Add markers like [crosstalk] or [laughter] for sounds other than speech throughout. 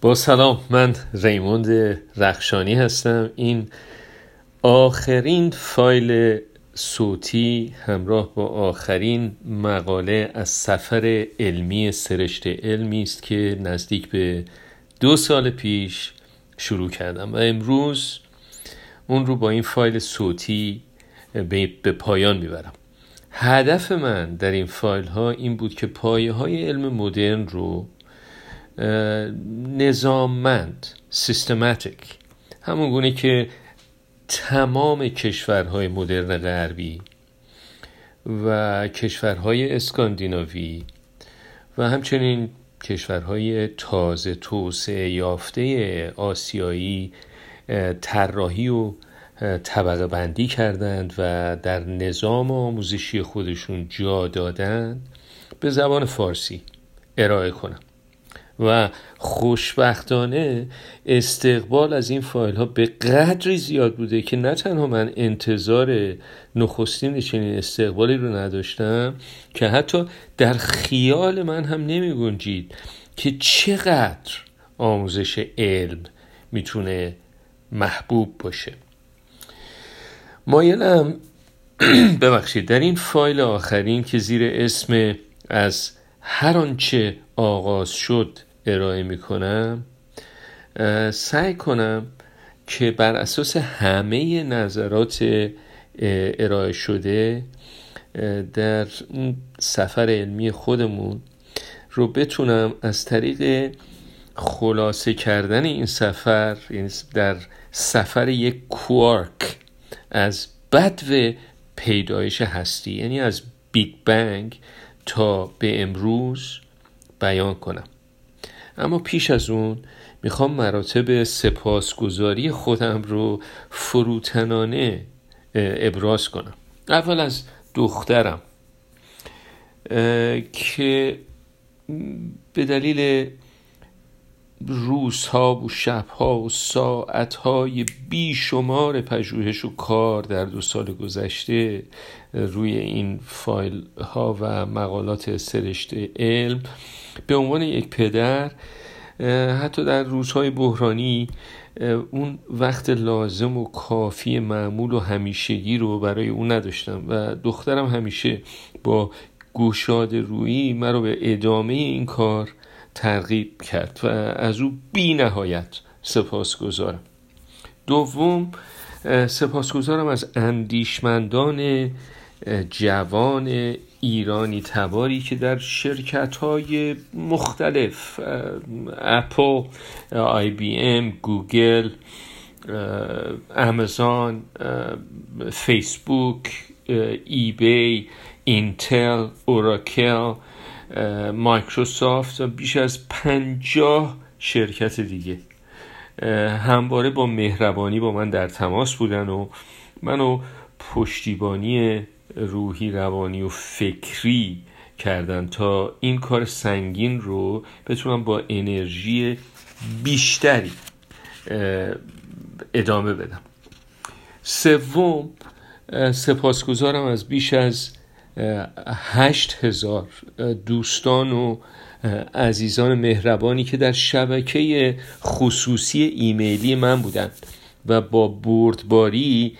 با سلام من ریموند رخشانی هستم. این آخرین فایل صوتی همراه با آخرین مقاله از سفر علمی سرشت علمی است که نزدیک به دو سال پیش شروع کردم. و امروز اون رو با این فایل صوتی به پایان می‌برم. هدف من در این فایل ها این بود که پایه های علم مدرن رو نظاممند سیستماتیک. همون گونه که تمام کشورهای مدرن غربی و کشورهای اسکاندیناوی و همچنین کشورهای تازه توسعه یافته آسیایی طراحی و طبقه بندی کردند و در نظام آموزشی خودشون جا دادند. به زبان فارسی ارائه کنم. و خوشبختانه استقبال از این فایل ها به قدری زیاد بوده که نه تنها من انتظار نخستین چنین استقبالی رو نداشتم که حتی در خیال من هم نمی گنجید که چقدر آموزش علم می‌تونه محبوب باشه. مایلم [clears throat] ببخشید در این فایل آخرین که زیر اسم از هر آنچه آغاز شد ارائه می کنم سعی کنم که بر اساس همه نظرات ارائه شده در سفر علمی خودمون رو بتونم از طریق خلاصه کردن این سفر یعنی در سفر یک کوارک از بدو پیدایش هستی یعنی از بیگ بنگ تا به امروز بیان کنم. اما پیش از اون می‌خوام مراتب سپاسگزاری خودم رو فروتنانه ابراز کنم. اول از دخترم که به دلیل روزها و شبها و ساعتهای بیشمار پژوهش و کار در دو سال گذشته روی این فایل ها و مقالات سرشت علم. به عنوان یک پدر حتی در روزهای بحرانی اون وقت لازم و کافی معمول و همیشگی رو برای اون نداشتم و دخترم همیشه با گشاده‌رویی مرا به ادامه این کار ترغیب کرد و از او بی نهایت سپاسگزارم دوم سپاسگزارم از اندیشمندان جوان ایرانی تباری که در شرکت های مختلف اپل IBM گوگل آمازون فیسبوک ای بی اینتل اوراکل مایکروسافت و بیش از پنجاه شرکت دیگه. همواره با مهربانی با من در تماس بودن و منو پشتیبانی روحی روانی و فکری کردن تا این کار سنگین رو بتونم با انرژی بیشتری ادامه بدم. سوم سپاسگزارم از بیش از هشت هزار دوستان و عزیزان مهربانی که در شبکه خصوصی ایمیلی من بودند و با بردباری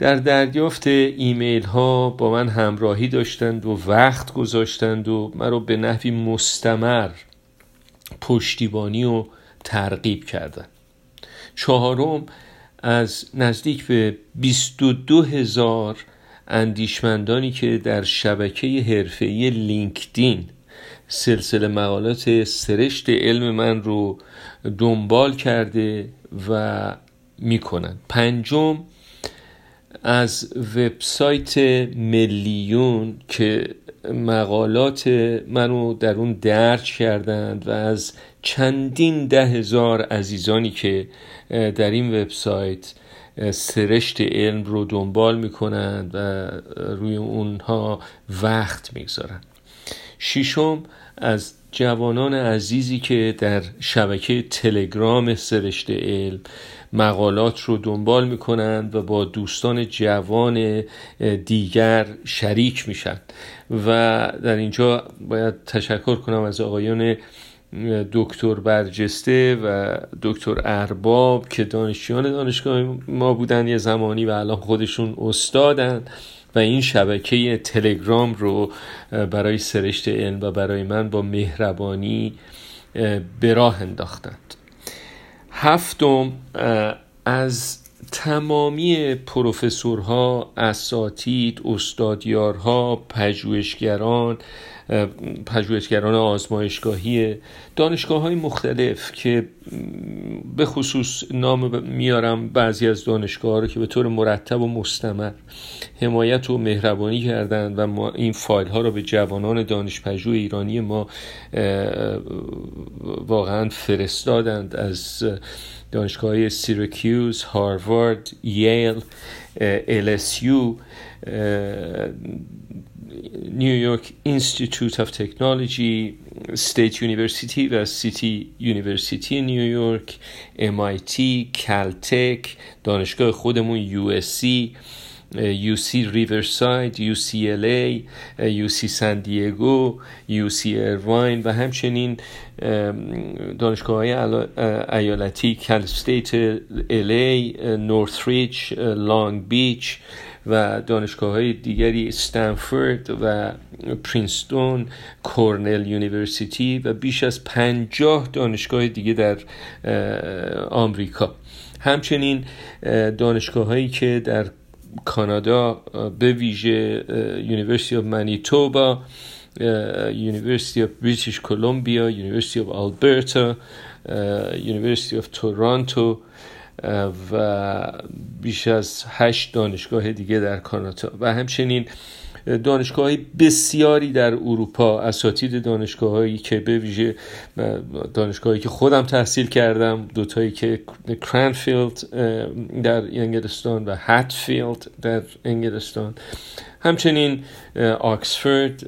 در دریافت ایمیل ها با من همراهی داشتند و وقت گذاشتند و مرا به نحوی مستمر پشتیبانی و ترغیب کردند. چهارم از نزدیک به 22 هزار اندیشمندانی که در شبکه حرفه‌ای لینکدین سلسله مقالات سرشت علم من رو دنبال کرده و می‌کنن پنجم از وبسایت ملیون که مقالات منو در اون درج کردند و از چندین ده هزار عزیزانی که در این وبسایت سرشت علم رو دنبال می‌کنند و روی اونها وقت می‌گذارند. ششم از جوانان عزیزی که در شبکه تلگرام سرشت علم مقالات رو دنبال می‌کنند و با دوستان جوان دیگر شریک میشن. و در اینجا باید تشکر کنم از آقایان دکتر برجسته و دکتر ارباب که دانشجویان دانشگاه ما بودن یه زمانی و الان خودشون استادن و این شبکه تلگرام رو برای سرشت علم و برای من با مهربانی به راه انداختند. هفتم از تمامی پروفسورها اساتید استادیارها پژوهشگران پژوهشگران آزمایشگاهی دانشگاه های مختلف که به خصوص نام میارم بعضی از دانشگاه رو که به طور مرتب و مستمر حمایت و مهربانی کردند و ما این فایل ها رو به جوانان دانشپژوه ایرانی ما واقعا فرستادند از دانشگاه سیرکیوز، هاروارد، ییل، LSU New York Institute of Technology State University و City University نیویورک MIT Caltech دانشگاه خودمون یو اس سی یو سی ریورساید یو سی ال ای UC San Diego UC Irvine و همچنین دانشگاه های ایالتی Cal State LA Northridge Long Beach و دانشگاه های دیگری استنفورد و پرینستون Cornell University و بیش از پنجاه دانشگاه دیگه در آمریکا. همچنین دانشگاه هایی که در کانادا به ویژه University of Manitoba University of British Columbia University of Alberta University of Toronto و بیش از هشت دانشگاه دیگه در کانادا. و همچنین دانشگاه بسیاری در اروپا اساتید دانشگاه هایی که به ویژه دانشگاهی که خودم تحصیل کردم دوتایی که کرانفیلد در انگلستان و هاتفیلد در انگلستان. همچنین آکسفورد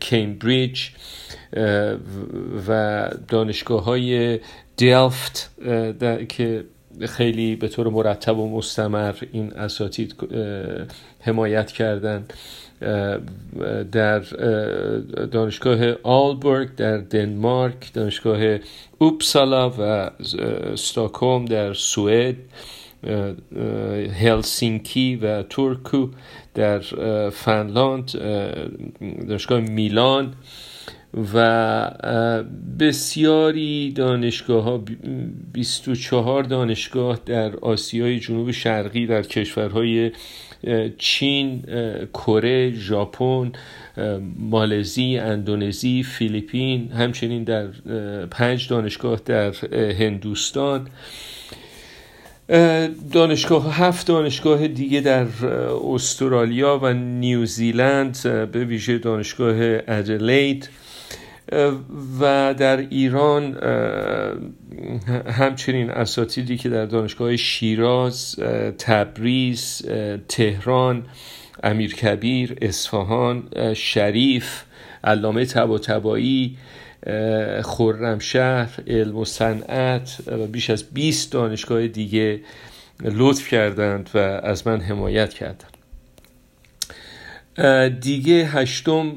کیمبریج و دانشگاه های دلفت که خیلی به طور مرتب و مستمر این اساتید حمایت کردن. در دانشگاه آلبورگ در دنمارک دانشگاه اوپسالا و استاکهلم در سوئد هلسینکی و تورکو در فنلاند دانشگاه میلان. و بسیاری دانشگاه ها 24 دانشگاه در آسیای جنوب شرقی در کشورهای چین، کره، ژاپن، مالزی، اندونزی، فیلیپین همچنین در پنج دانشگاه در هندوستان. دانشگاه هفت دانشگاه دیگه در استرالیا و نیوزیلند به ویژه دانشگاه ادلید و در ایران همچنین اساتیدی که در دانشگاه شیراز تبریز تهران امیرکبیر اصفهان شریف علامه طباطبایی خرمشهر علم و صنعت و بیش از 20 دانشگاه دیگه لطف کردند و از من حمایت کردند. دیگه هشتم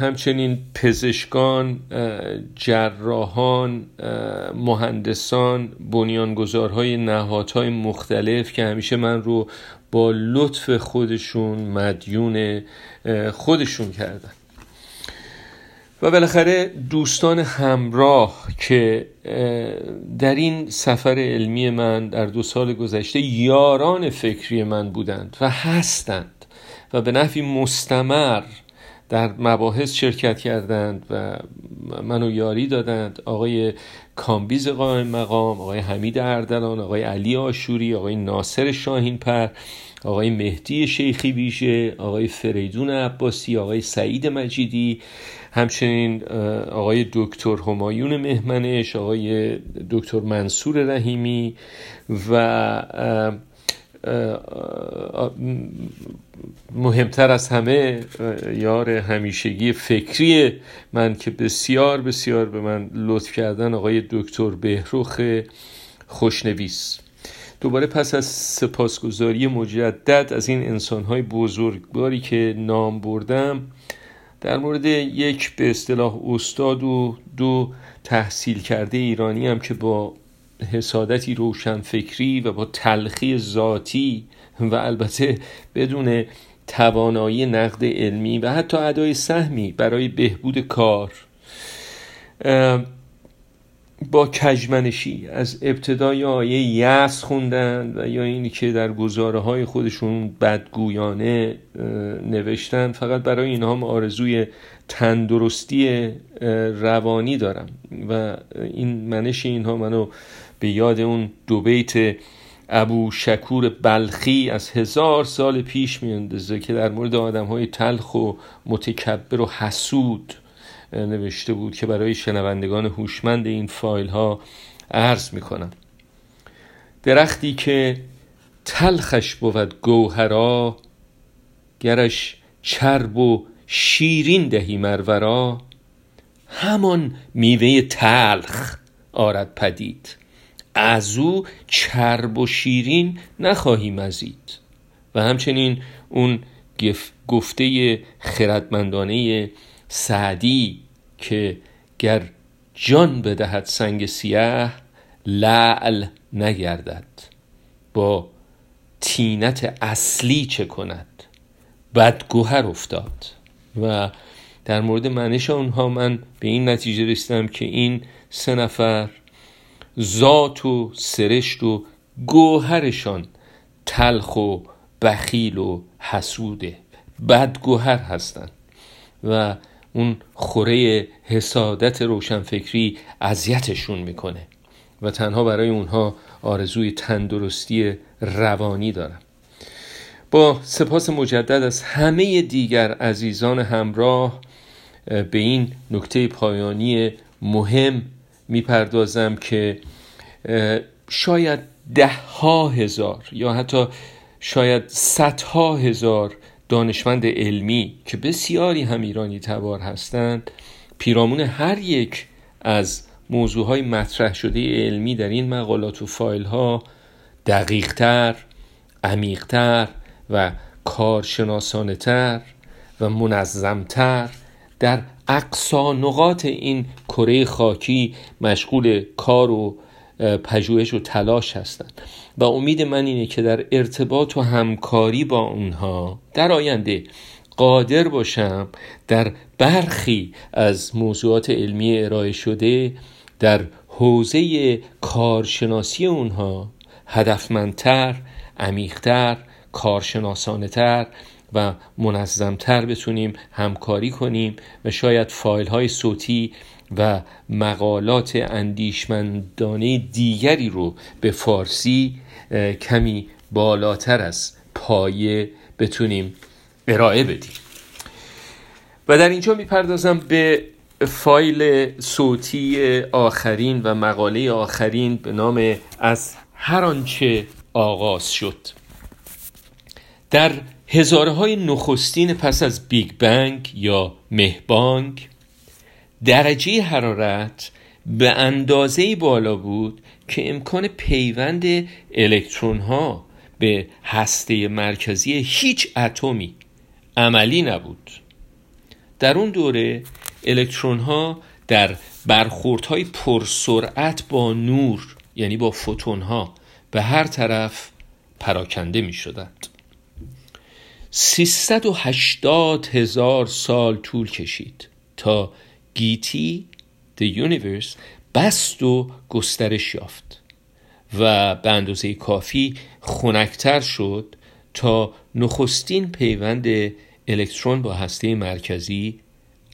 همچنین پزشکان جراحان مهندسان بنیانگذارهای نهادهای مختلف که همیشه من رو با لطف خودشون مدیون خودشون کردن. و بالاخره دوستان همراه که در این سفر علمی من در دو سال گذشته یاران فکری من بودند و هستند. و به نحوی مستمر در مباحث شرکت کردند و منو یاری دادند. آقای کامبیز قائم مقام آقای حمید اردلان آقای علی آشوری آقای ناصر شاهین پر آقای مهدی شیخی بیشه آقای فریدون عباسی آقای سعید مجیدی همچنین آقای دکتر همایون مهمنش آقای دکتر منصور رحیمی و مهمتر از همه یار همیشگی فکری من که بسیار بسیار به من لطف کردن آقای دکتر بهروخ خوشنویس. دوباره پس از سپاسگزاری مجدد از این انسانهای بزرگواری که نام بردم در مورد یک به اصطلاح استاد و دو تحصیل کرده ایرانی هم که با حسادتی روشنفکری و با تلخی ذاتی و البته بدون توانایی نقد علمی و حتی ادای سهمی برای بهبود کار. با کجمنشی از ابتدای آیه یس خوندن و یا اینی که در گزاره های خودشون بدگویانه نوشتن فقط برای اینها هم آرزوی تندرستی روانی دارم. و این منش اینها منو به یاد اون دو بیت ابو شکور بلخی از هزار سال پیش میاندازه که در مورد آدم های تلخ و متکبر و حسود نوشته بود که برای شنوندگان هوشمند این فایل ها عرض می‌کنم. درختی که تلخش بود گوهرا گرش چرب و شیرین دهی مرورا همان میوه تلخ آرد پدید. از او چرب و شیرین نخواهی مزید و همچنین اون گفته خردمندانه سعدی که گر جان بدهد سنگ سیاه لعل نگردد. با تینت اصلی چه کند؟ بدگوهر افتاد. و در مورد منش اونها من به این نتیجه رسیدم که این سه نفر ذات و سرشت و گوهرشان تلخ و بخیل و حسوده. بدگوهر هستند. و اون خوره حسادت روشنفکری اذیتشون می‌کنه. و تنها برای اونها آرزوی تندرستی روانی دارم با سپاس مجدد از همه دیگر عزیزان همراه به این نکته پایانی مهم می‌پردازم که شاید ده ها هزار یا حتی شاید صدها هزار دانشمند علمی که بسیاری هم ایرانی تبار هستند پیرامون هر یک از موضوعهای مطرح شده علمی در این مقالات و فایل ها دقیقتر، عمیقتر و کارشناسانه تر و منظمتر در اقصا نقاط این کره خاکی مشغول کار و پژوهش و تلاش هستند. و امید من اینه که در ارتباط و همکاری با اونها در آینده قادر باشم در برخی از موضوعات علمی ارائه شده در حوزه کارشناسی اونها هدفمندتر، عمیقتر، کارشناسانه و منظمتر بتونیم همکاری کنیم و شاید فایل های صوتی و مقالات اندیشمندانه دیگری رو به فارسی کمی بالاتر از پایه بتونیم ارائه بدیم. و در اینجا می‌پردازم به فایل صوتی آخرین و مقاله آخرین به نام از هر آنچه آغاز شد. در هزاره های نخستین پس از بیگ بنگ یا مهبانگ درجه حرارت به اندازه بالا بود که امکان پیوند الکترون ها به هسته مرکزی هیچ اتمی عملی نبود. در اون دوره الکترون ها در برخوردهای پرسرعت با نور یعنی با فوتون ها به هر طرف پراکنده می شدند 380 هزار سال طول کشید تا گیتی The Universe بست و گسترش یافت و به اندازه کافی خنکتر شد تا نخستین پیوند الکترون با هسته مرکزی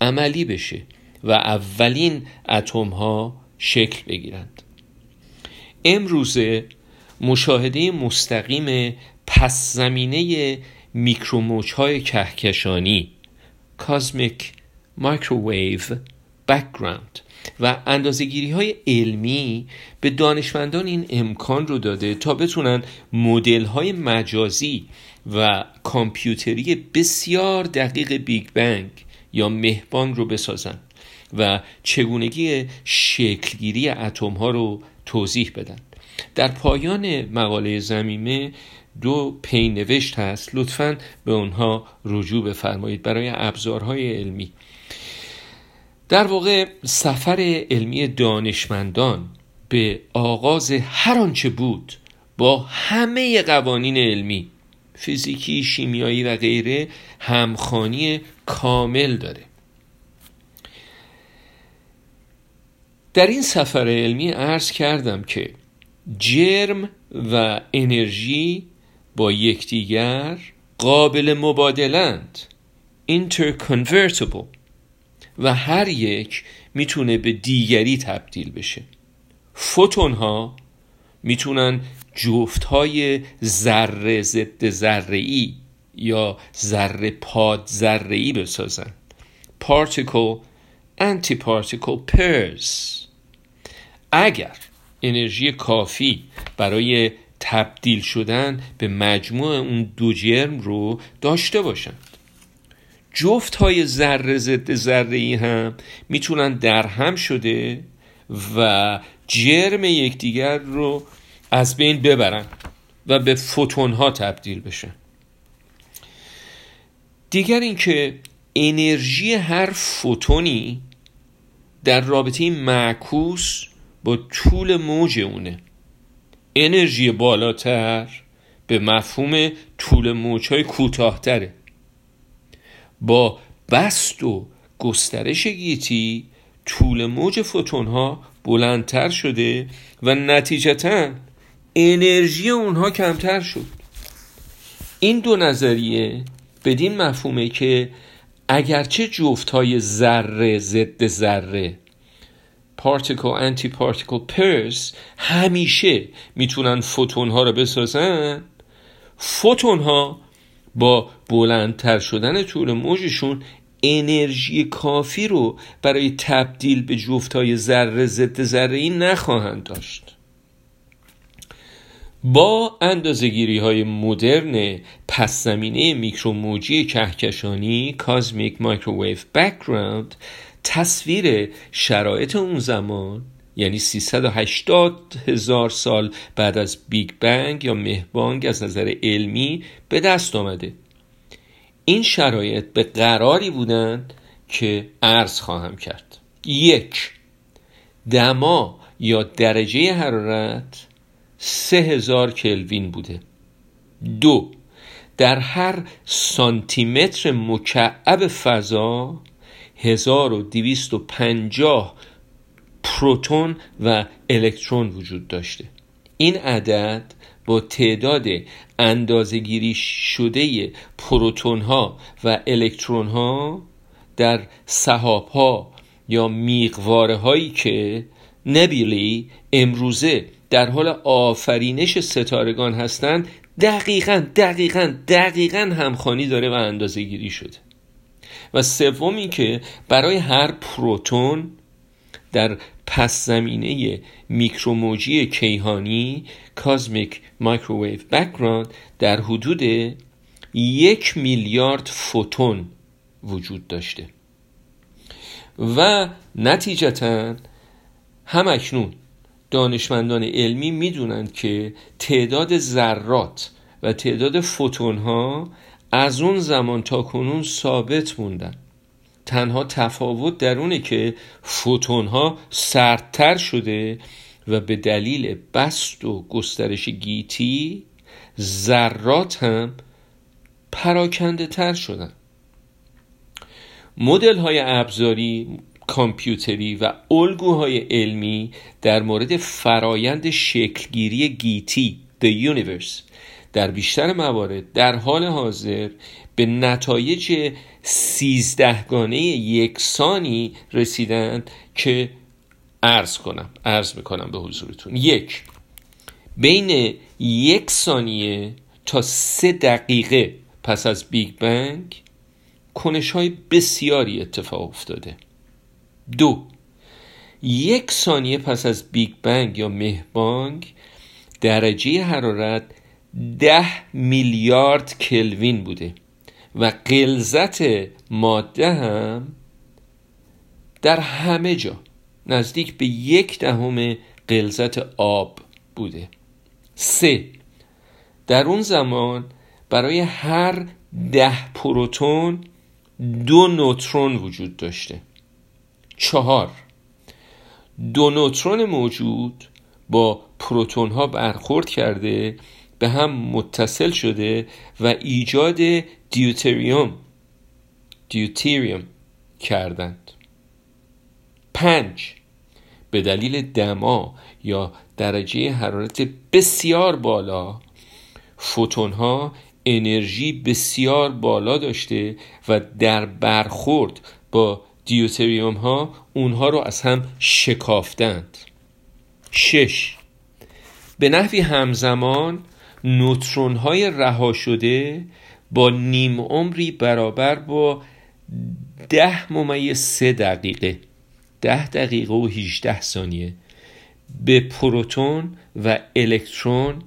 عملی بشه و اولین اتم ها شکل بگیرند. امروزه مشاهده مستقیم پس زمینه میکروموج های کهکشانی cosmic microwave background و اندازگیری های علمی به دانشمندان این امکان رو داده تا بتونن مدل های مجازی و کامپیوتری بسیار دقیق بیگ بنگ یا مهبانگ رو بسازن و چگونگی شکلگیری اتم ها رو توضیح بدن. در پایان مقاله زمینه دو پینوشت هست. لطفا به اونها رجوع بفرمایید. برای ابزارهای علمی. در واقع سفر علمی دانشمندان به آغاز هر آنچه بود با همه قوانین علمی فیزیکی، شیمیایی و غیره همخانی کامل داره. در این سفر علمی عرض کردم که جرم و انرژی با یکدیگر قابل مبادلند. Interconvertible. و هر یک می‌تونه به دیگری تبدیل بشه. فوتون ها می‌تونن جفت های ذره ضد ذره ای یا ذره پاد ذره ای بسازن پارتیکل پرز اگر انرژی کافی برای تبدیل شدن به مجموع اون دو جرم رو داشته باشند. جفت های ذره ضد ذره ای هم می‌تونن در هم شده و جرم یکدیگر رو از بین ببرن و به فوتون ها تبدیل بشن. دیگر اینکه انرژی هر فوتونی در رابطه معکوس با طول موج اونه. انرژی بالاتر به مفهوم طول موج های کوتاهتره. با بست و گسترش گیتی طول موج فوتون ها بلندتر شده و نتیجتا انرژی اونها کمتر شد. این دو نظریه بدین مفهومه که اگرچه جفت های ذره ضد ذره پارتیکل انتی پارتیکل پرس همیشه می‌تونن فوتون ها رو بسازن. فوتون ها با بلندتر شدن طول موجشون انرژی کافی رو برای تبدیل به جفتای ذره ضد ذره ای نخواهند داشت. با اندازگیری های مدرن پس زمینه میکروموجی کهکشانی cosmic microwave background تصویر شرایط اون زمان یعنی 380 هزار سال بعد از بیگ بنگ یا مهبانگ از نظر علمی به دست آمده. این شرایط به قراری بودند که عرض خواهم کرد. یک دما یا درجه حرارت سه هزار کلوین بوده. دو در هر سانتیمتر مکعب فضا 1250 پروتون و الکترون وجود داشته. این عدد با تعداد اندازگیری شده پروتون ها و الکترون ها در صحاب ها یا میقواره هایی که نبیلی امروزه در حال آفرینش ستارگان هستند دقیقا دقیقا دقیقا همخانی داره و اندازه گیری شده. و سومی که برای هر پروتون در پس زمینه میکروموجی کیهانی cosmic microwave background در حدود یک میلیارد فوتون وجود داشته. و نتیجتا هم اکنون دانشمندان علمی می‌دونند که تعداد ذرات و تعداد فوتون ها از اون زمان تا کنون ثابت موندن. تنها تفاوت در اونه که فوتون ها سردتر شده و به دلیل بست و گسترش گیتی ذرات هم پراکنده تر شدن. مدل های ابزاری کامپیوتری و الگوهای علمی در مورد فرایند شکلگیری گیتی The Universe در بیشتر موارد در حال حاضر به نتایج سیزدهگانه یکسانی رسیدند که عرض کنم عرض می‌کنم به حضورتون. یک بین یک ثانیه تا سه دقیقه پس از بیگ بنگ کنش های بسیاری اتفاق افتاده. دو یک ثانیه پس از بیگ بنگ یا مهبانگ درجه حرارت ده میلیارد کلوین بوده و قلزت ماده هم در همه جا نزدیک به یک دهم قلزت آب بوده. سه در اون زمان برای هر ده پروتون دو نوترون وجود داشته. چهار دو نوترون موجود با پروتون ها برخورد کرده به هم متصل شده و ایجاد دیوتریوم دیوتریوم کردند. پنج به دلیل دما یا درجه حرارت بسیار بالا فوتون ها انرژی بسیار بالا داشته و در برخورد با دیوتریوم ها اونها رو از هم شکافتند. شش به نحوی همزمان نوترون های رها شده با نیم عمری برابر با ده ممیز سه دقیقه. ده دقیقه و 18 ثانیه. به پروتون و الکترون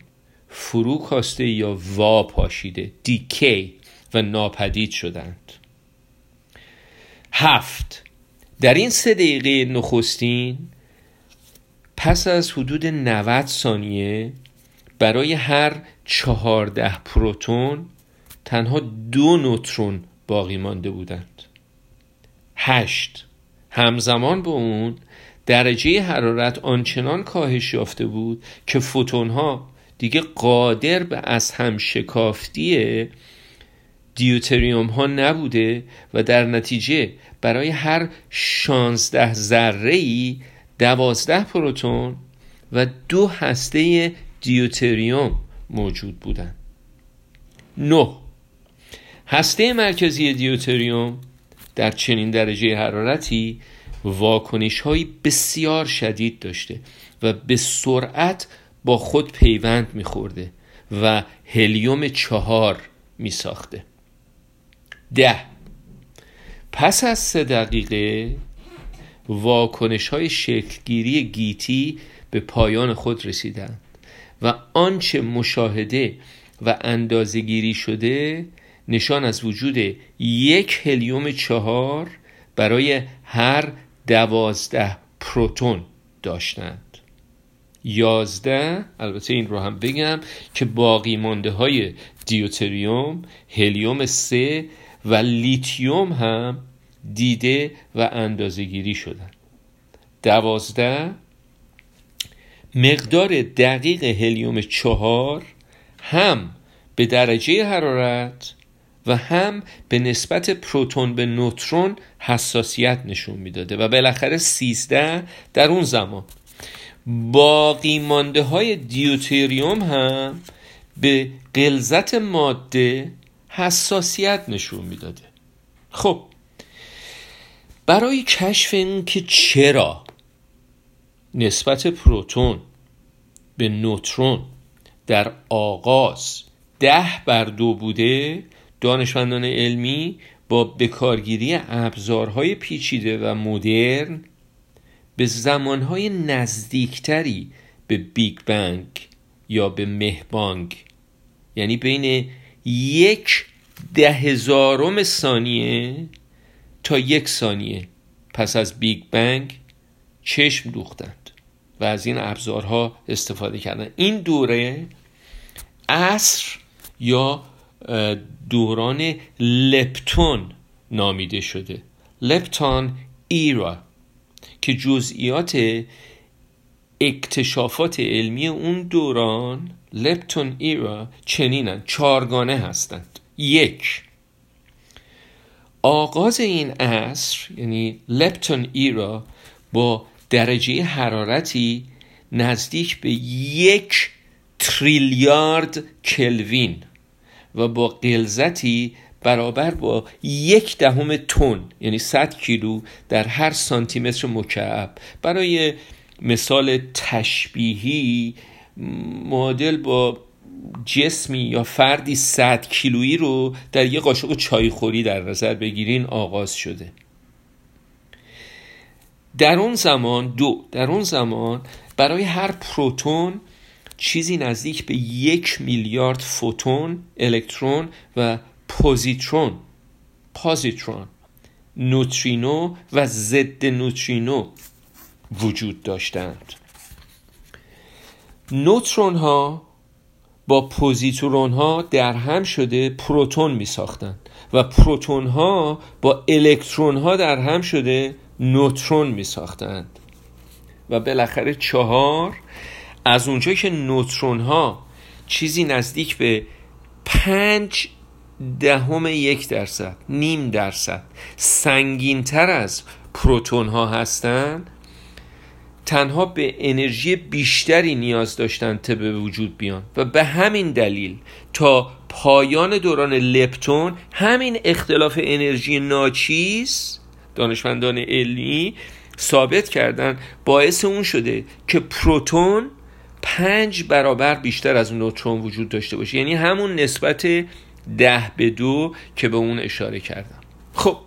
فرو کاسته یا وا پاشیده. دیکی و ناپدید شدند. هفت. در این سه دقیقه نخستین پس از حدود 90 ثانیه برای هر چهارده پروتون تنها دو نوترون باقی مانده بودند. هشت. همزمان با اون درجه حرارت آنچنان کاهش یافته بود که فوتون ها دیگه قادر به از هم شکافتی دیوتریوم ها نبوده و در نتیجه برای هر شانزده ذره ای دوازده پروتون و دو هسته دیوتریوم موجود بودند. نه. هسته مرکزی دیوتریوم در چنین درجه حرارتی واکنش های بسیار شدید داشته و به سرعت با خود پیوند میخورده و هلیوم چهار میساخته. ده. پس از سه دقیقه واکنش های شکلگیری گیتی به پایان خود رسیدند و آنچه مشاهده و اندازگیری شده نشان از وجود یک هلیوم چهار برای هر دوازده پروتون داشتند. یازده البته این رو هم بگم که باقی مانده های دیوتریوم هلیوم سه و لیتیوم هم دیده و اندازه گیری شدن دوازده مقدار دقیق هلیوم چهار هم به درجه حرارت و هم به نسبت پروتون به نوترون حساسیت نشون می‌داده و بالاخره 13 در اون زمان. باقی مانده های دیوتریوم هم به غلظت ماده حساسیت نشون می‌داده. خب برای کشف این که چرا نسبت پروتون به نوترون در آغاز ده بر دو بوده دانشمندان علمی با بکارگیری ابزارهای پیچیده و مدرن به زمانهای نزدیکتری به بیگ بنگ یا به مهبانگ یعنی بین یک ده هزارم ثانیه تا یک ثانیه پس از بیگ بنگ چشم دوختند و از این ابزارها استفاده کردند این دوره عصر یا دوران لپتون نامیده شده. لپتون ایرا که جزئیات اکتشافات علمی اون دوران لپتون ایرا چنینن چارگانه هستند. یک آغاز این عصر یعنی لپتون ایرا با درجه حرارتی نزدیک به یک تریلیارد کلوین و با قلزتی برابر با یک دهم تن یعنی 100 کیلو در هر سانتیمتر مکعب. برای مثال تشبیهی معادل با جسمی یا فردی 100 کیلویی رو در یه قاشق چای خوری در نظر بگیرین آغاز شده. در اون زمان دو در اون زمان برای هر پروتون چیزی نزدیک به یک میلیارد فوتون الکترون و پوزیترون پوزیترون نوترینو و ضد نوترینو وجود داشتند. نوترون ها با پوزیترون ها در هم شده پروتون می ساختن و پروتون ها با الکترون ها در هم شده نوترون می ساختند و بالاخره چهار از اونجا که نوترون ها چیزی نزدیک به پنج دهم یک درصد نیم درصد سنگینتر از پروتون ها هستند تنها به انرژی بیشتری نیاز داشتن تا به وجود بیان. و به همین دلیل تا پایان دوران لپتون همین اختلاف انرژی ناچیز دانشمندان علمی ثابت کردن باعث اون شده که پروتون پنج برابر بیشتر از نوترون وجود داشته باشه. یعنی همون نسبت ده به دو که به اون اشاره کردم. خب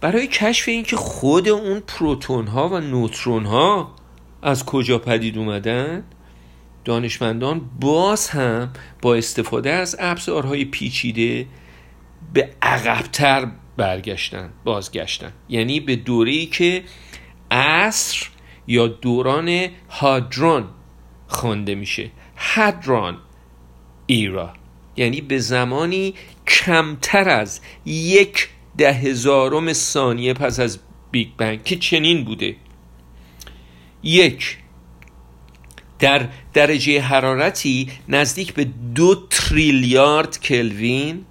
برای کشف اینکه خود اون پروتون ها و نوترون ها از کجا پدید اومدن دانشمندان باز هم با استفاده از ابزارهای پیچیده به عقبتر برگشتن بازگشتن. یعنی به دوره‌ای که عصر یا دوران هادرون خوانده میشه. هادرون ایرا. یعنی به زمانی کمتر از یک ده هزارم ثانیه پس از بیگ بنگ که چنین بوده. یک در درجه حرارتی نزدیک به دو تریلیارد کلوین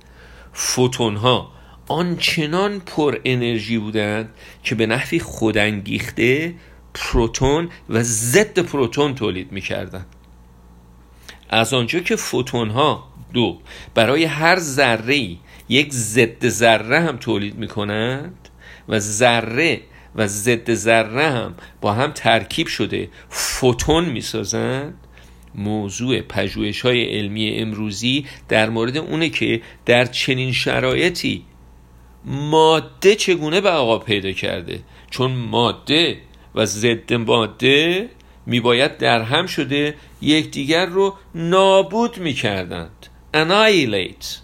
فوتون ها آنچنان پر انرژی بودند که به نحوی خودانگیخته پروتون و ضد پروتون تولید می‌کردند. از آنجا که فوتون ها دو برای هر ذره یک ضد ذره هم تولید می‌کنند و ذره و ضد ذره هم با هم ترکیب شده فوتون می‌سازند موضوع پژوهش های علمی امروزی در مورد اونه که در چنین شرایطی ماده چگونه بقا پیدا کرده؟ چون ماده و ضد ماده میباید در هم شده یکدیگر رو نابود می‌کردند. Annihilate.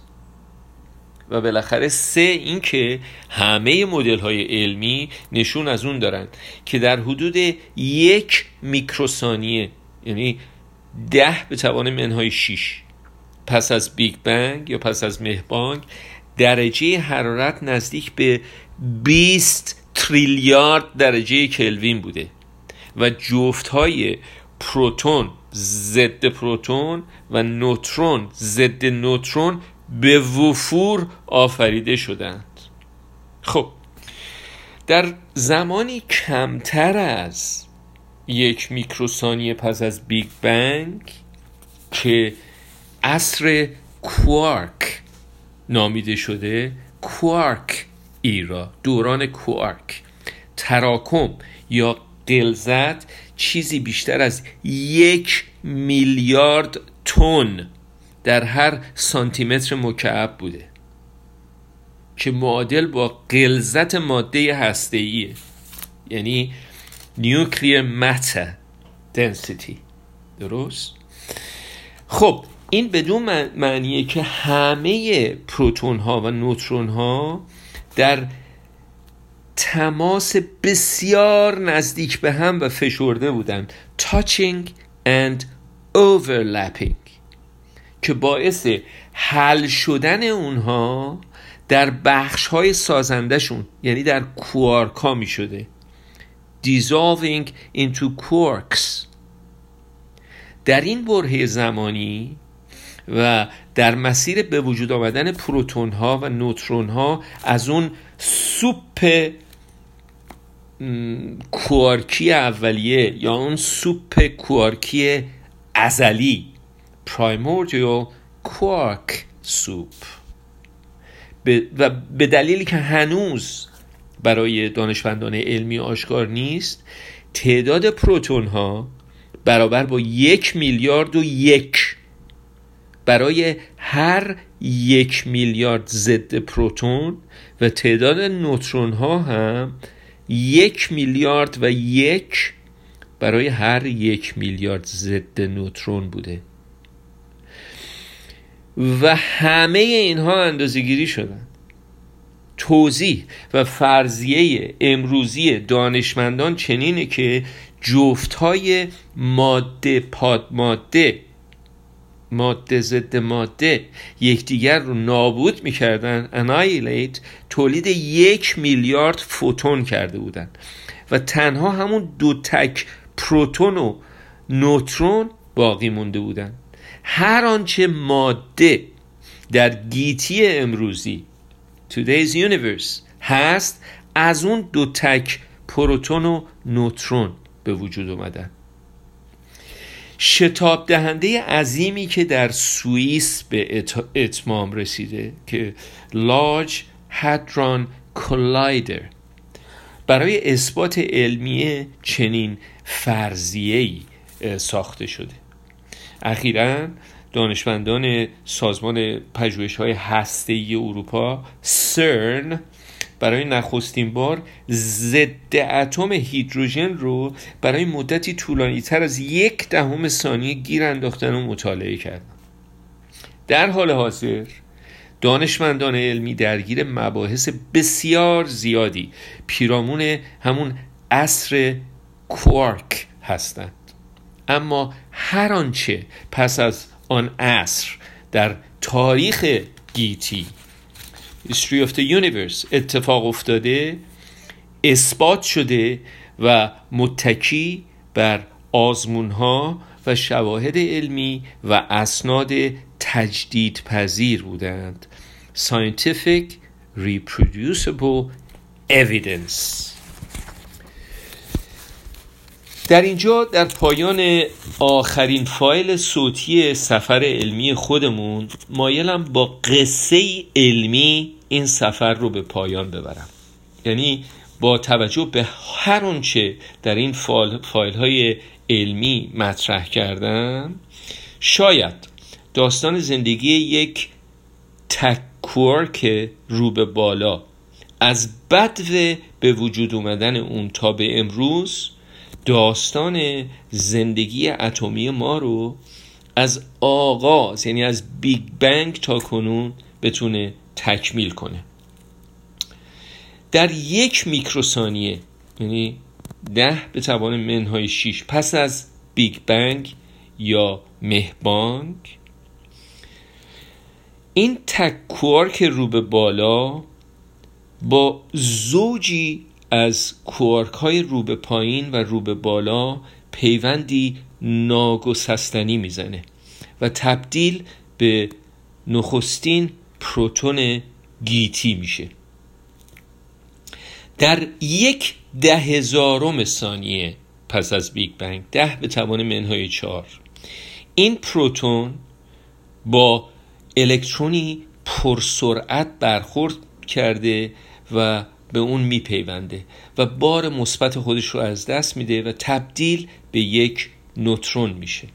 و بالاخره سه این که همه مدل های علمی نشون از اون دارن که در حدود یک میکروثانیه یعنی ده به توان منهای شیش. پس از بیگ بنگ یا پس از مهبانگ درجه حرارت نزدیک به 20 تریلیارد درجه کلوین بوده. و جفت های پروتون ضد پروتون و نوترون ضد نوترون به وفور آفریده شدند. خب در زمانی کمتر از یک میکروثانیه پس از بیگ بنگ که عصر کوارک نامیده شده کوارک ایرا دوران کوارک. تراکم یا قلزت چیزی بیشتر از یک میلیارد تن در هر سانتیمتر مکعب بوده که معادل با قلزت ماده هسته‌ایه. یعنی نیوکلیر ماتر دنسیتی. درست؟ خب این بدون معنیه که همه پروتون ها و نوترون ها در تماس بسیار نزدیک به هم و فشرده بودند. Touching and overlapping. که باعث حل شدن اونها در بخش های سازندشون یعنی در کوارکا می شده dissolving into quarks. در این بره زمانی و در مسیر به وجود آمدن پروتون ها و نوترون ها از اون سوپ کوارکی اولیه یا اون سوپ کوارکی ازلی primordial quark سوپ و به دلیلی که هنوز برای دانشمندان علمی آشکار نیست تعداد پروتون ها برابر با یک میلیارد و یک برای هر یک میلیارد ضد پروتون و تعداد نوترون ها هم یک میلیارد و یک برای هر یک میلیارد ضد نوترون بوده. و همه اینها اندازه گیری شدن. توضیح و فرضیه امروزی دانشمندان چنینه که جفت های ماده پاد ماده ماده ضد ماده یکدیگر رو نابود می‌کردن. انایلیت تولید یک میلیارد فوتون کرده بودن. و تنها همون دو تک پروتون و نوترون باقی مونده بودن. هر آنچه ماده در گیتی امروزی Today's Universe هست از اون دو تک پروتون و نوترون به وجود اومدن. شتاب دهنده عظیمی که در سوئیس به اتمام رسیده که Large Hadron Collider برای اثبات علمی چنین فرضیه‌ای ساخته شده. اخیرا دانشمندان سازمان پژوهش های هسته اروپا سرن برای نخستین بار ضد اتم هیدروژن رو برای مدتی طولانی تر از یک دهم ثانیه گیر انداختن و مطالعه کردن در حال حاضر دانشمندان علمی درگیر مباحث بسیار زیادی پیرامون همون عصر کوارک هستند. اما هر آنچه پس از آن عصر در تاریخ گیتی History of the Universe اتفاق افتاده اثبات شده و متکی بر آزمون ها و شواهد علمی و اسناد تجدید پذیر بودند. Scientific Reproducible Evidence. در اینجا در پایان آخرین فایل صوتی سفر علمی خودمون مایلم با قصه علمی این سفر رو به پایان ببرم. یعنی با توجه به هر آنچه در این فایل های علمی مطرح کردم شاید داستان زندگی یک که رو به بالا از بدو به وجود اومدن اون تا به امروز داستان زندگی اتمی ما رو از آغاز یعنی از بیگ بنگ تا کنون بتونه تکمیل کنه. در یک میکروثانیه یعنی ده به توان منهای شیش پس از بیگ بنگ یا مهبانگ این تک رو به بالا با زوجی از کوارک های رو به پایین و رو به بالا پیوندی ناگسستنی می‌زنه و تبدیل به نخستین پروتون گیتی میشه. در یک ده هزارم ثانیه پس از بیگ بنگ ده به توان منهای چهار. این پروتون با الکترونی پرسرعت برخورد کرده و به اون میپیونده و بار مثبت خودش رو از دست میده و تبدیل به یک نوترون میشه.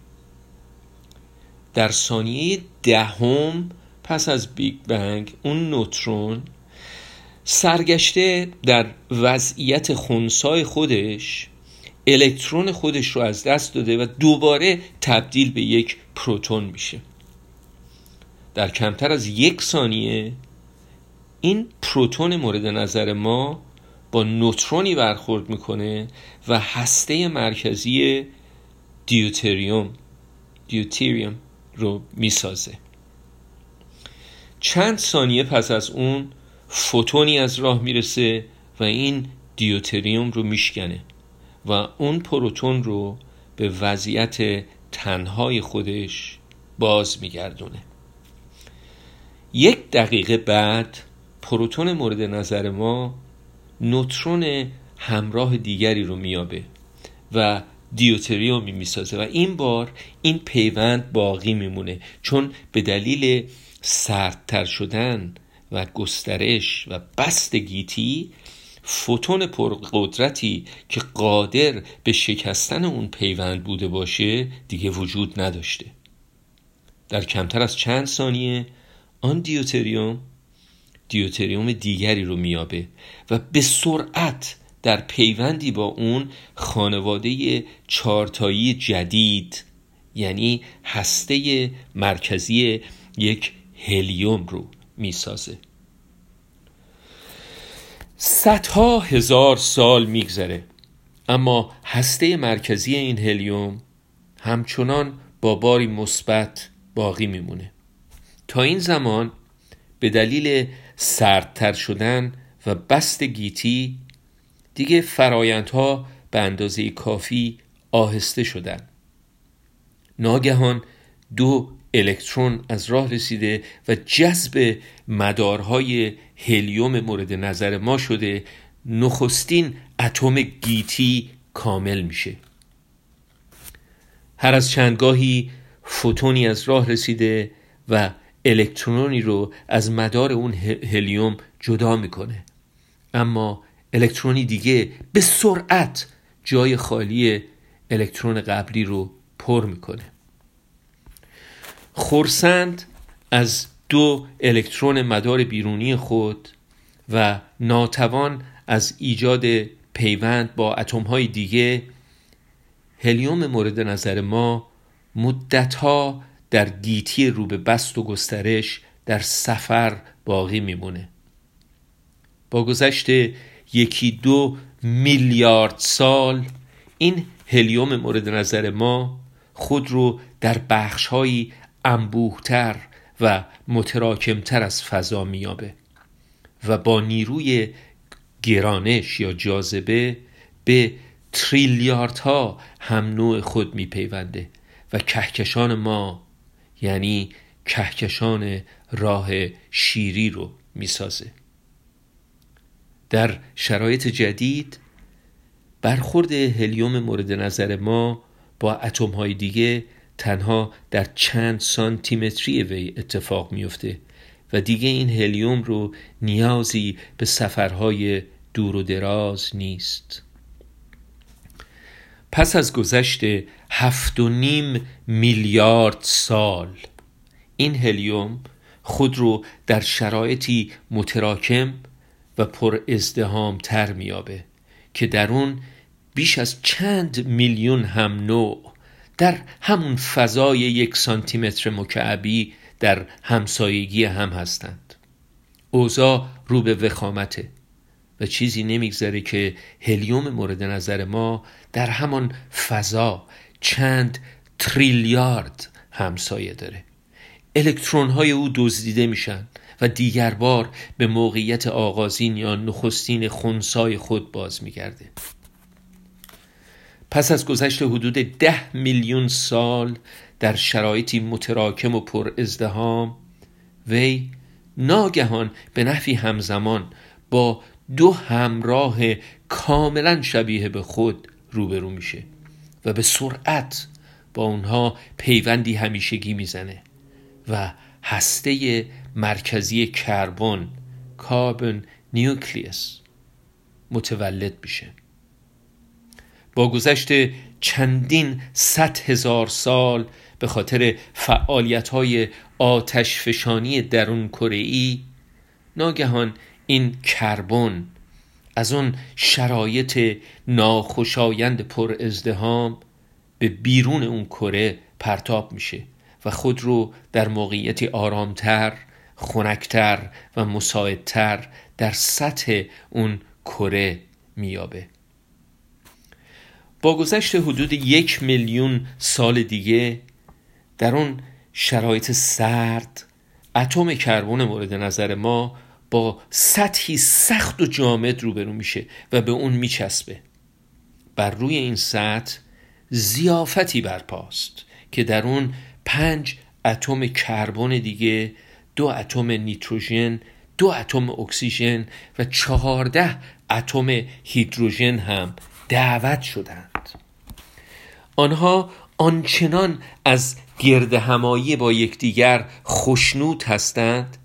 در ثانیه دهم پس از بیگ بنگ اون نوترون سرگشته در وضعیت خونسای خودش الکترون خودش رو از دست داده و دوباره تبدیل به یک پروتون میشه. در کمتر از یک ثانیه این پروتون مورد نظر ما با نوترونی برخورد می‌کنه و هسته مرکزی دیوتریوم دیوتریوم رو می‌سازه. چند ثانیه پس از اون فوتونی از راه می‌رسه و این دیوتریوم رو میشکنه و اون پروتون رو به وضعیت تنهای خودش باز میگردونه. یک دقیقه بعد پروتون مورد نظر ما نوترون همراه دیگری رو میابه و دیوتریومی می‌سازه و این بار این پیوند باقی میمونه چون به دلیل سردتر شدن و گسترش و بست گیتی فوتون پرقدرتی که قادر به شکستن اون پیوند بوده باشه دیگه وجود نداشته. در کمتر از چند ثانیه آن دیوتریوم دیوتریوم دیگری رو میابه و به سرعت در پیوندی با اون خانواده چارتایی جدید یعنی هسته مرکزی یک هلیوم رو می‌سازه. صدها هزار سال میگذره اما هسته مرکزی این هلیوم همچنان با باری مثبت باقی میمونه. تا این زمان به دلیل سردتر شدن و بست گیتی دیگه فرایندها به اندازه کافی آهسته شدن. ناگهان دو الکترون از راه رسیده و جذب مدارهای هلیوم مورد نظر ما شده نخستین اتم گیتی کامل میشه. هر از چندگاهی فوتونی از راه رسیده و الکترونی رو از مدار اون هلیوم جدا می‌کنه. اما الکترونی دیگه به سرعت جای خالی الکترون قبلی رو پر می‌کنه. خورسند از دو الکترون مدار بیرونی خود و ناتوان از ایجاد پیوند با اتم های دیگه هلیوم مورد نظر ما مدتها در گیتی رو به بست و گسترش در سفر باقی میمونه. با گذشت یکی دو میلیارد سال این هلیوم مورد نظر ما خود رو در بخشهایی انبوهتر و متراکمتر از فضا میابه و با نیروی گرانش یا جاذبه به تریلیاردها هم نوع خود میپیونده و کهکشان ما یعنی کهکشان راه شیری رو می‌سازه. در شرایط جدید برخورد هلیوم مورد نظر ما با اتم های دیگه تنها در چند سانتیمتری وی اتفاق میفته و دیگه این هلیوم رو نیازی به سفرهای دور و دراز نیست. پس از گذشت هفت و نیم میلیارد سال این هلیوم خود رو در شرایطی متراکم و پر ازدهام تر میابه که در اون بیش از چند میلیون هم نوع در همون فضای یک سانتیمتر مکعبی در همسایگی هم هستند. اوضاع رو به وخامته و چیزی نمیگذره که هلیوم مورد نظر ما در همان فضا چند تریلیارد همسایه داره. الکترون های او دزدیده میشن و دیگر بار به موقعیت آغازین یا نخستین خونسای خود باز میگرده. پس از گذشت حدود ده میلیون سال در شرایطی متراکم و پر ازدهام وی ناگهان به نحوی همزمان با دو همراه کاملا شبیه به خود روبرو میشه و به سرعت با اونها پیوندی همیشگی می‌زنه و هسته مرکزی کربن کاربن نیوکلیس متولد میشه. با گذشت چندین صد هزار سال به خاطر فعالیت های آتش فشانی درون کره ناگهان این کربن از اون شرایط ناخوشایند پر ازدهام به بیرون اون کره پرتاب میشه و خود رو در موقعیتی آرامتر خنکتر و مساعدتر در سطح اون کره میابه با گذشت حدود یک میلیون سال دیگه در اون شرایط سرد اتم کربن مورد نظر ما با سطحی سخت و جامد روبرو میشه و به اون میچسبه. بر روی این سطح زیافتی برپاست که در اون پنج اتم کربن دیگه دو اتم نیتروژن دو اتم اکسیژن و چهارده اتم هیدروژن هم دعوت شدند آنها آنچنان از گرد همایی با یکدیگر خشنود هستند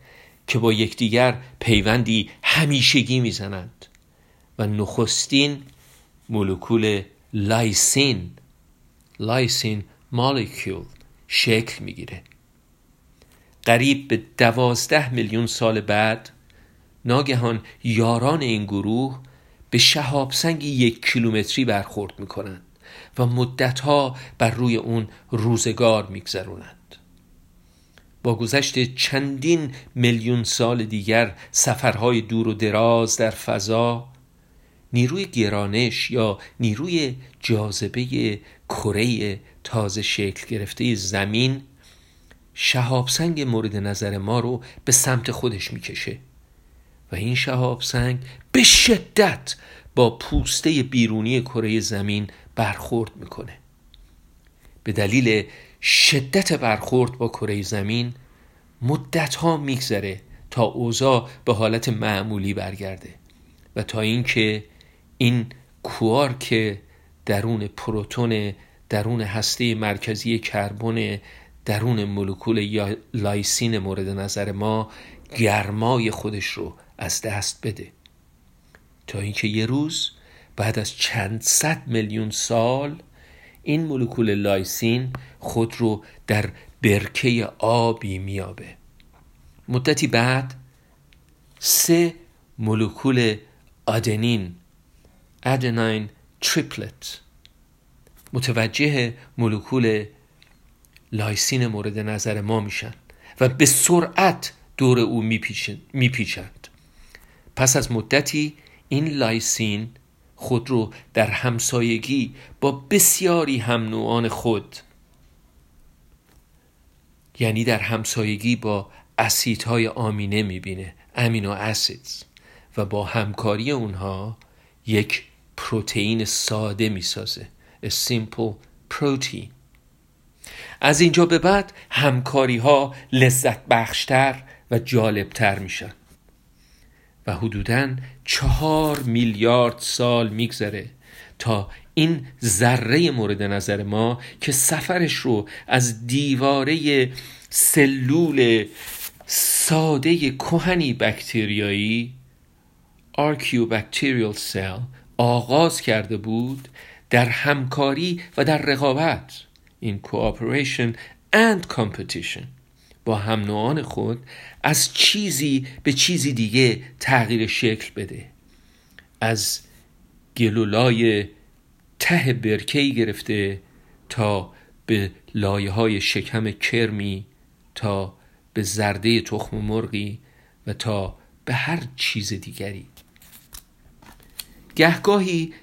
که با یکدیگر پیوندی همیشگی می‌زنند و نخستین مولکول lysine lysine مولکول شکل می‌گیره. قریب به دوازده میلیون سال بعد ناگهان یاران این گروه به شهاب سنگی یک کیلومتری برخورد می‌کنند. و مدتها بر روی اون روزگار میگذرونند. با گذشت چندین میلیون سال دیگر سفرهای دور و دراز در فضا نیروی گرانش یا نیروی جاذبه کره تازه شکل گرفته زمین شهاب سنگ مورد نظر ما رو به سمت خودش می‌کشه و این شهاب سنگ به شدت با پوسته بیرونی کره زمین برخورد می‌کنه. به دلیل شدت برخورد با کره زمین مدت ها میگذره تا اوضاع به حالت معمولی برگرده و تا اینکه این کوارک درون پروتون درون هسته مرکزی کربن درون مولکول lysine مورد نظر ما گرمای خودش رو از دست بده. تا اینکه یه روز بعد از چند صد میلیون سال این مولکول lysine خود رو در برکه آبی میابه مدتی بعد سه مولکول آدنین adenine triplet متوجه مولکول lysine مورد نظر ما میشن و به سرعت دور او میپیچند. پس از مدتی این lysine خود رو در همسایگی با بسیاری هم نوعان خود. یعنی در همسایگی با اسیدهای آمینه می‌بینه امینو اسیدز. و با همکاری اونها یک پروتئین ساده می‌سازه a simple protein. از اینجا به بعد همکاری ها لذت بخشتر و جالبتر میشن. و حدودا چهار میلیارد سال میگذره تا این ذره مورد نظر ما که سفرش رو از دیواره سلول ساده کهنی بکتریایی archaeobacterial cell آغاز کرده بود در همکاری و در رقابت in cooperation and competition. با هم نوعان خود از چیزی به چیزی دیگه تغییر شکل بده. از گلولای ته برکهی گرفته تا به لایه های شکم کرمی تا به زرده تخم مرغی و تا به هر چیز دیگری. گهگاهی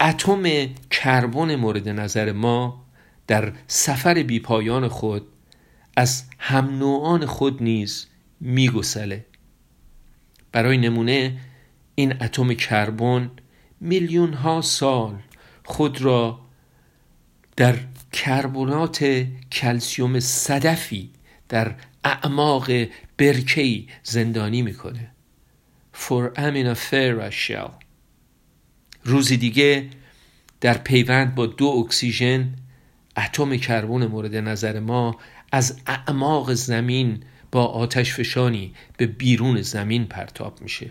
اتم کربن مورد نظر ما در سفر بیپایان خود از هم نوعان خود نیز میگسله. برای نمونه این اتم کربن میلیون ها سال خود را در کربنات کلسیوم صدفی در اعماق برکی زندانی می‌کنه. For aminophora shell. روزی دیگه در پیوند با دو اکسیژن اتم کربن مورد نظر ما از اعماق زمین با آتش فشانی به بیرون زمین پرتاب میشه.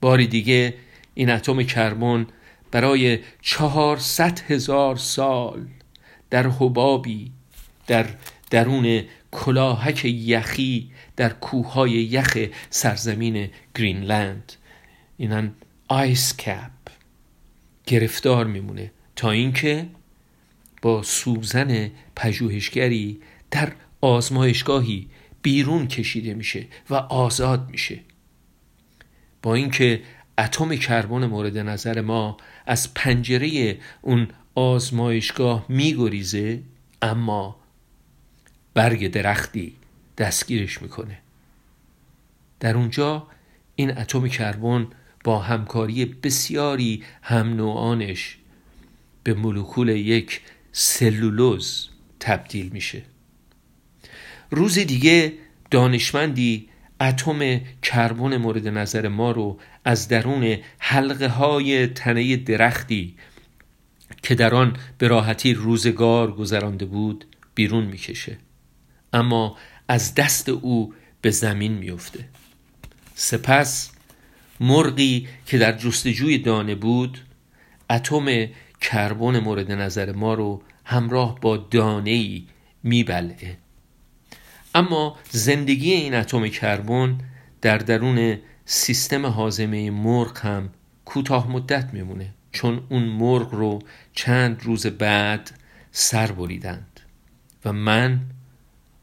باری دیگه این اتم کربن برای چهارصد هزار سال در حبابی در درون کلاهک یخی در کوههای یخ سرزمین گرینلند. اینن آیس کپ. گرفتار میمونه تا اینکه با سوزن پژوهشگری در آزمایشگاهی بیرون کشیده میشه و آزاد میشه. با اینکه اتم کربن مورد نظر ما از پنجره اون آزمایشگاه میگریزه اما برگ درختی دستگیرش می‌کنه. در اونجا این اتم کربن با همکاری بسیاری هم نوعانش به مولکول یک سلولوز تبدیل میشه. روز دیگه دانشمندی اتم کربن مورد نظر ما رو از درون حلقه های تنه درختی که در آن به راحتی روزگار گذرانده بود بیرون می‌کشه. اما از دست او به زمین میفته سپس مرغی که در جستجوی دانه بود اتم کربن مورد نظر ما رو همراه با دانه ای میبلعه. اما زندگی این اتم کربن در درون سیستم حازمه مرغ هم کوتاه مدت میمونه چون اون مرغ رو چند روز بعد سر بریدند و من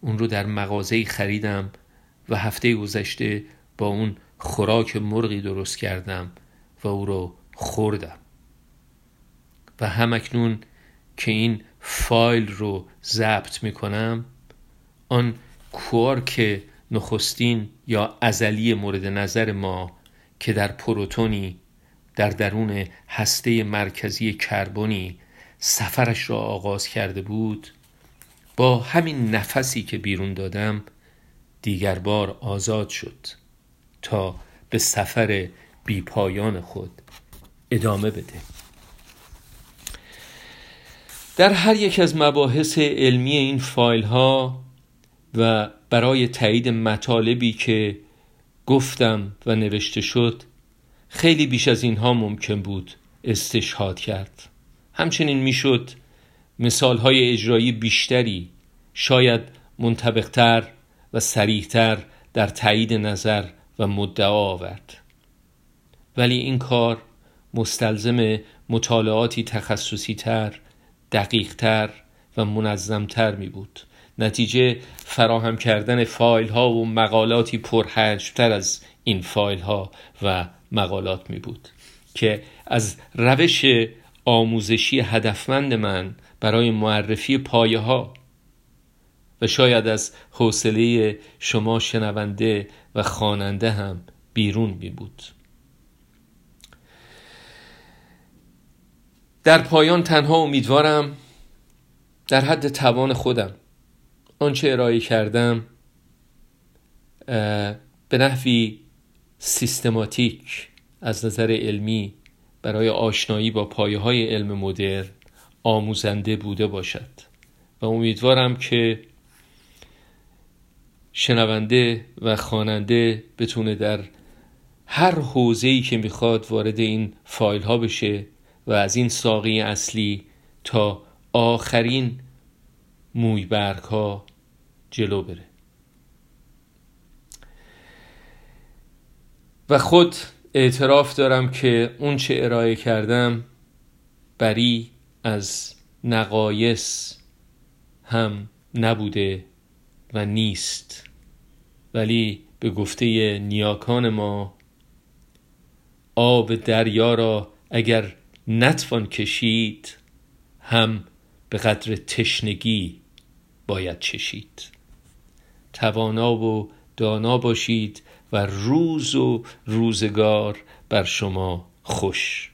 اون رو در مغازه خریدم و هفته گذشته با اون خوراک مرغی درست کردم و او رو خوردم. و همکنون که این فایل رو ضبط می‌کنم آن کوارک نخستین یا ازلی مورد نظر ما که در پروتونی در درون هسته مرکزی کربنی سفرش را آغاز کرده بود با همین نفسی که بیرون دادم دیگر بار آزاد شد تا به سفر بیپایان خود ادامه بده. در هر یک از مباحث علمی این فایل ها و برای تایید مطالبی که گفتم و نوشته شد خیلی بیش از اینها ممکن بود استشهاد کرد. همچنین می‌شد مثال های اجرایی بیشتری شاید منطبقتر و سریحتر در تایید نظر و مدعا آورد. ولی این کار مستلزم مطالعاتی تخصصی تر دقیق تر و منظمتر می بود نتیجه فراهم کردن فایل ها و مقالاتی پرحجمتر از این فایل ها و مقالات می بود که از روش آموزشی هدفمند من برای معرفی پایه ها و شاید از حوصله شما شنونده و خواننده هم بیرون می بود در پایان تنها امیدوارم در حد توان خودم آنچه ارائه کردم به نحوی سیستماتیک از نظر علمی برای آشنایی با پایه های علم مدرن آموزنده بوده باشد. و امیدوارم که شنونده و خواننده بتونه در هر حوزه‌ای که می‌خواد وارد این فایل ها بشه و از این ساقی اصلی تا آخرین موی برگ ها جلو بره. و خود اعتراف دارم که اون چه ارائه کردم بری از نقایص هم نبوده و نیست. ولی به گفته نیاکان ما آب دریا را اگر نتوان کشید هم به قدر تشنگی باید چشید. توانا و دانا باشید و روز و روزگار بر شما خوش.